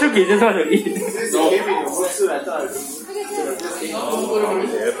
就给这大有意，给给员工。